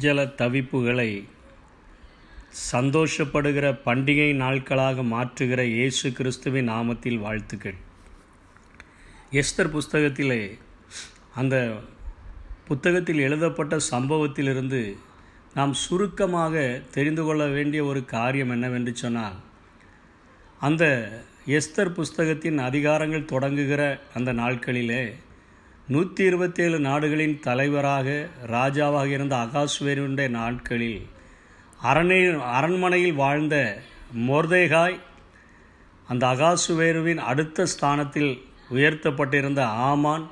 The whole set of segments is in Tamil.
சஞ்சல தவிப்புகளை சந்தோஷப்படுகிற பண்டிகை நாட்களாக மாற்றுகிற இயேசு கிறிஸ்துவின் நாமத்தில் வாழ்த்துக்கள். எஸ்தர் புஸ்தகத்திலே அந்த புத்தகத்தில் எழுதப்பட்ட சம்பவத்திலிருந்து நாம் சுருக்கமாக தெரிந்து கொள்ள வேண்டிய ஒரு காரியம் என்னவென்று சொன்னால் அந்த எஸ்தர் புஸ்தகத்தின் அதிகாரங்கள் தொடங்குகிற அந்த நாட்களிலே நூற்றி இருபத்தேழு நாடுகளின் தலைவராக ராஜாவாக இருந்த அகாஸ்வேருடைய நாட்களில் அரணை அரண்மனையில் வாழ்ந்த மொர்தேகாய் அந்த அகாசுவேருவின் அடுத்த ஸ்தானத்தில் உயர்த்தப்பட்டிருந்த ஆமான்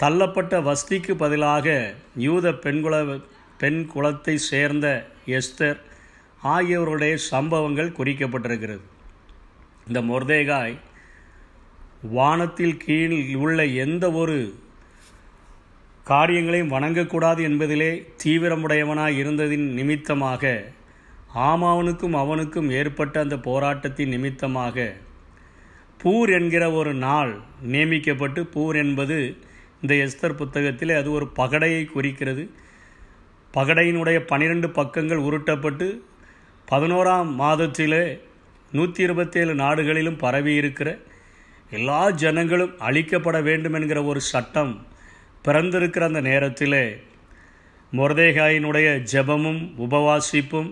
தள்ளப்பட்ட வஸ்திக்கு பதிலாக யூத பெண்குல பெண் குலத்தை சேர்ந்த எஸ்தர் ஆகியோருடைய சம்பவங்கள் குறிக்கப்பட்டிருக்கிறது. இந்த மொர்தேகாய் வானத்தில் கீழ் உள்ள எந்த ஒரு காரியங்களையும் வணங்கக்கூடாது என்பதிலே தீவிரமுடையவனாய் இருந்ததின் நிமித்தமாக ஆமாவனுக்கும் அவனுக்கும் ஏற்பட்ட அந்த போராட்டத்தின் நிமித்தமாக பூர் என்கிற ஒரு நாள் நியமிக்கப்பட்டு பூர் என்பது இந்த எஸ்தர் புத்தகத்திலே அது ஒரு பகடையை குறிக்கிறது. பகடையினுடைய பனிரெண்டு பக்கங்கள் உருட்டப்பட்டு பதினோராம் மாதத்திலே நூற்றி இருபத்தேழு நாடுகளிலும் பரவி இருக்கிற எல்லா ஜனங்களும் அழிக்கப்பட வேண்டும் என்கிற ஒரு சட்டம் பிறந்திருக்கிற அந்த நேரத்திலே மொர்தேகாயினுடைய ஜெபமும் உபவாசிப்பும்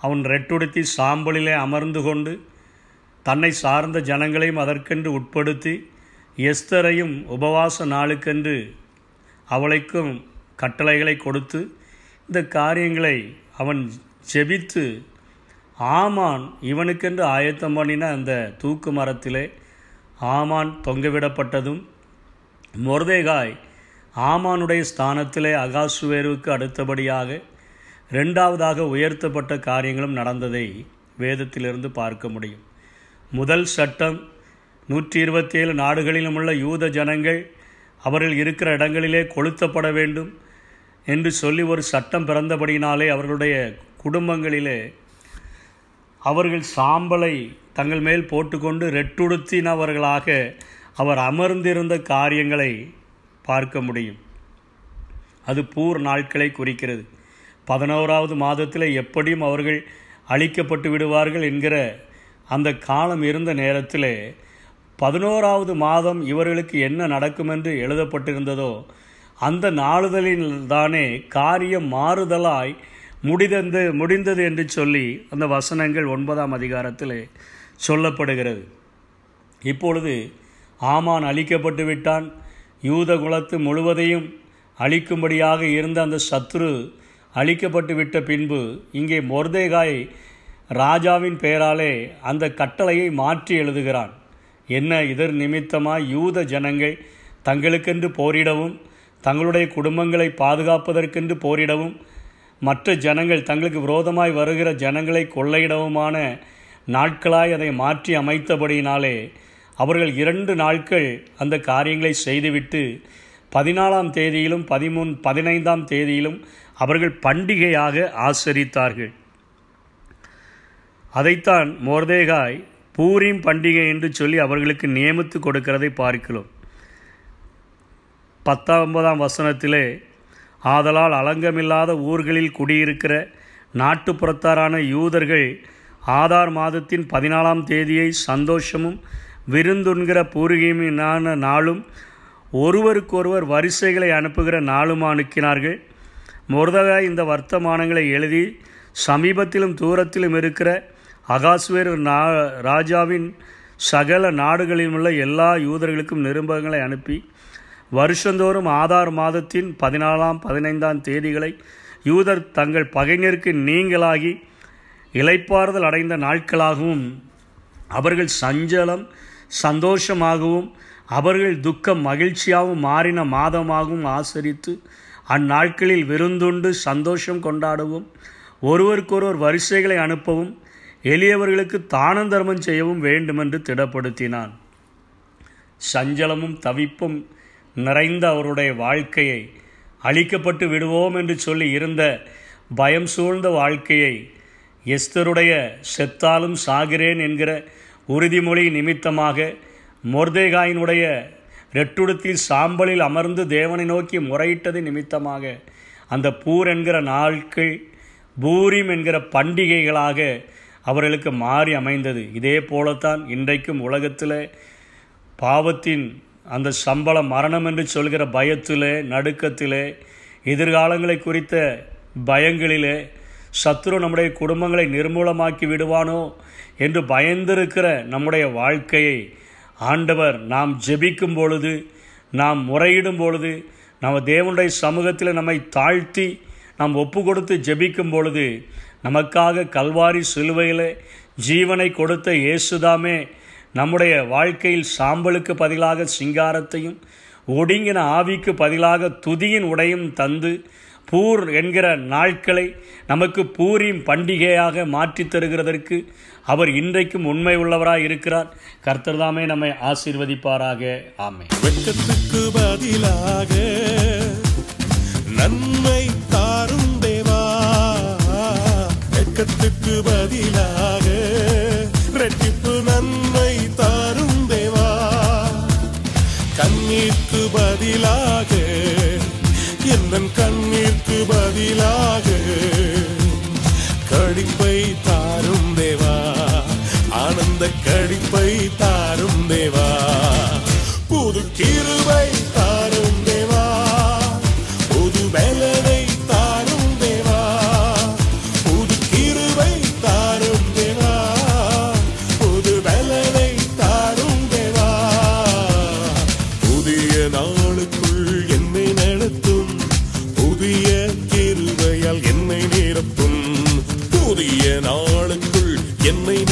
அவன் ரெட்டுடுத்தி சாம்பலிலே அமர்ந்து கொண்டு தன்னை சார்ந்த ஜனங்களையும் அதற்கென்று உட்படுத்தி எஸ்தரையும் உபவாச நாளுக்கென்று அவளைக்கும் கட்டளைகளை கொடுத்து இந்த காரியங்களை அவன் ஜெபித்து ஆமான் இவனுக்கென்று ஆயத்தம் பண்ணின அந்த தூக்கு மரத்திலே ஆமான் தொங்கவிடப்பட்டதும் மொர்தேகாய் ஆமானுடைய ஸ்தானத்திலே அகாசுவேருவுக்கு அடுத்தபடியாக ரெண்டாவதாக உயர்த்தப்பட்ட காரியங்களும் நடந்ததை வேதத்திலிருந்து பார்க்க முடியும். முதல் சட்டம் நூற்றி இருபத்தி ஏழு நாடுகளிலும் உள்ள யூத ஜனங்கள் அவர்கள் இருக்கிற இடங்களிலே கொளுத்தப்பட வேண்டும் என்று சொல்லி ஒரு சட்டம் பிறந்தபடியினாலே அவர்களுடைய குடும்பங்களிலே அவர்கள் சாம்பலை தங்கள் மேல் போட்டுக்கொண்டு ரெட்டுடுத்தினவர்களாக அவர் அமர்ந்திருந்த காரியங்களை பார்க்க முடியும். அது பூர் நாட்களை குறிக்கிறது. பதினோராவது மாதத்தில் எப்படியும் அவர்கள் அழிக்கப்பட்டு விடுவார்கள் என்கிற அந்த காலம் இருந்த நேரத்தில் பதினோராவது மாதம் இவர்களுக்கு என்ன நடக்கும் என்று எழுதப்பட்டிருந்ததோ அந்த நாளுதலில் தானே காரியம் மாறுதலாய் முடிதந்து முடிந்தது என்று சொல்லி அந்த வசனங்கள் ஒன்பதாம் அதிகாரத்தில் சொல்லப்படுகிறது. இப்பொழுது ஆமான் அழிக்கப்பட்டு விட்டான். யூத குலத்து முழுவதையும் அழிக்கும்படியாக இருந்த அந்த சத்ரு அழிக்கப்பட்டு விட்ட பின்பு இங்கே மொர்தேகாய் ராஜாவின் பெயராலே அந்த கட்டளையை மாற்றி எழுதுகிறான். என்ன இதர் நிமித்தமாக யூத ஜனங்கள் தங்களுக்கென்று போரிடவும் தங்களுடைய குடும்பங்களை பாதுகாப்பதற்கென்று போரிடவும் மற்ற ஜனங்கள் தங்களுக்கு விரோதமாய் வருகிற ஜனங்களை கொள்ளையிடவுமான நாட்களாய் அதை மாற்றி அமைத்தபடியினாலே அவர்கள் இரண்டு நாட்கள் அந்த காரியங்களை செய்துவிட்டு பதினாலாம் தேதியிலும் பதிமூன் பதினைந்தாம் தேதியிலும் அவர்கள் பண்டிகையாக ஆசரித்தார்கள். அதைத்தான் மோர்தேகாய் பூரீம் பண்டிகை என்று சொல்லி அவர்களுக்கு நியமித்து கொடுக்கிறதை பார்க்கிறோம். பத்தொன்பதாம் வசனத்திலே ஆதலால் அலங்கமில்லாத ஊர்களில் குடியிருக்கிற நாட்டுப்புறத்தாரான யூதர்கள் ஆதார் மாதத்தின் பதினாலாம் தேதியை சந்தோஷமும் விருந்துண்கிற பூர்வீகமான நாளும் ஒருவருக்கொருவர் வரிசைகளை அனுப்புகிற நாளும் அனுக்கினார்கள். முருதகாய் இந்த வர்த்தமானங்களை எழுதி சமீபத்திலும் தூரத்திலும் இருக்கிற அகாஸ்வேர் நா ராஜாவின் சகல நாடுகளிலும் உள்ள எல்லா யூதர்களுக்கும் நிருபங்களை அனுப்பி வருஷந்தோறும் ஆதார் மாதத்தின் பதினாலாம் பதினைந்தாம் தேதிகளை யூதர் தங்கள் பகைஞருக்கு நீங்களாகி இலைப்பாறுதல் அடைந்த நாட்களாகவும் அவர்கள் சஞ்சலம் சந்தோஷமாகவும் அவர்கள் துக்கம் மகிழ்ச்சியாகவும் மாறின மாதமாகவும் ஆசரித்து அந்நாட்களில் விருந்துண்டு சந்தோஷம் கொண்டாடவும் ஒருவருக்கொருவர் வரிசைகளை அனுப்பவும் எளியவர்களுக்கு தானம் தர்மம் செய்யவும் வேண்டுமென்று திடப்படுத்தினான். சஞ்சலமும் தவிப்பும் நிறைந்த அவருடைய வாழ்க்கையை அழிக்கப்பட்டு விடுவோம் என்று சொல்லி இருந்த பயம் சூழ்ந்த வாழ்க்கையை எஸ்தருடைய செத்தாலும் சாகிறேன் என்கிற உறுதிமொழி நிமித்தமாக மொர்தேகாயினுடைய ரெட்டுடுத்தில் சாம்பலில் அமர்ந்து தேவனை நோக்கி முறையிட்டது நிமித்தமாக அந்த பூர் என்கிற நாட்கள் பூரிம் என்கிற பண்டிகைகளாக அவர்களுக்கு மாறி அமைந்தது. இதே போலத்தான் இன்றைக்கும் உலகத்தில் பாவத்தின் அந்த சம்பளம் மரணம் என்று சொல்கிற பயத்திலே நடுக்கத்திலே எதிர்காலங்களை குறித்த பயங்களிலே சத்ரு நம்முடைய குடும்பங்களை நிர்மூலமாக்கி விடுவானோ என்று பயந்திருக்கிற நம்முடைய வாழ்க்கையை ஆண்டவர் நாம் ஜெபிக்கும் பொழுது நாம் முறையிடும் பொழுது நம்ம தேவனுடைய சமூகத்தில் நம்மை தாழ்த்தி நாம் ஒப்பு கொடுத்து ஜெபிக்கும் பொழுது நமக்காக கல்வாரி சிலுவையில் ஜீவனை கொடுத்த இயேசுதாமே நம்முடைய வாழ்க்கையில் சாம்பலுக்கு பதிலாக சிங்காரத்தையும் ஒடுங்கின ஆவிக்கு பதிலாக துதியின் உடையும் தந்து பூர் என்கிற நாட்களை நமக்கு பூரின் பண்டிகையாக மாற்றித் தருகிறதற்கு அவர் இன்றைக்கும் உண்மை உள்ளவராய் இருக்கிறார். கர்த்தர்தாமே நம்மை ஆசீர்வதிப்பாராக. ஆமை வெட்கத்துக்கு பதிலாக நன்மை தாரும் தேவா. வெட்கத்துக்கு பதிலாக பதிலாக கடிப்பை தாரும் தேவா. ஆனந்த கடிப்பை தாரும் தேவா. புது கிருவை தாரும் தேவா. புது மேலன Kim Lee.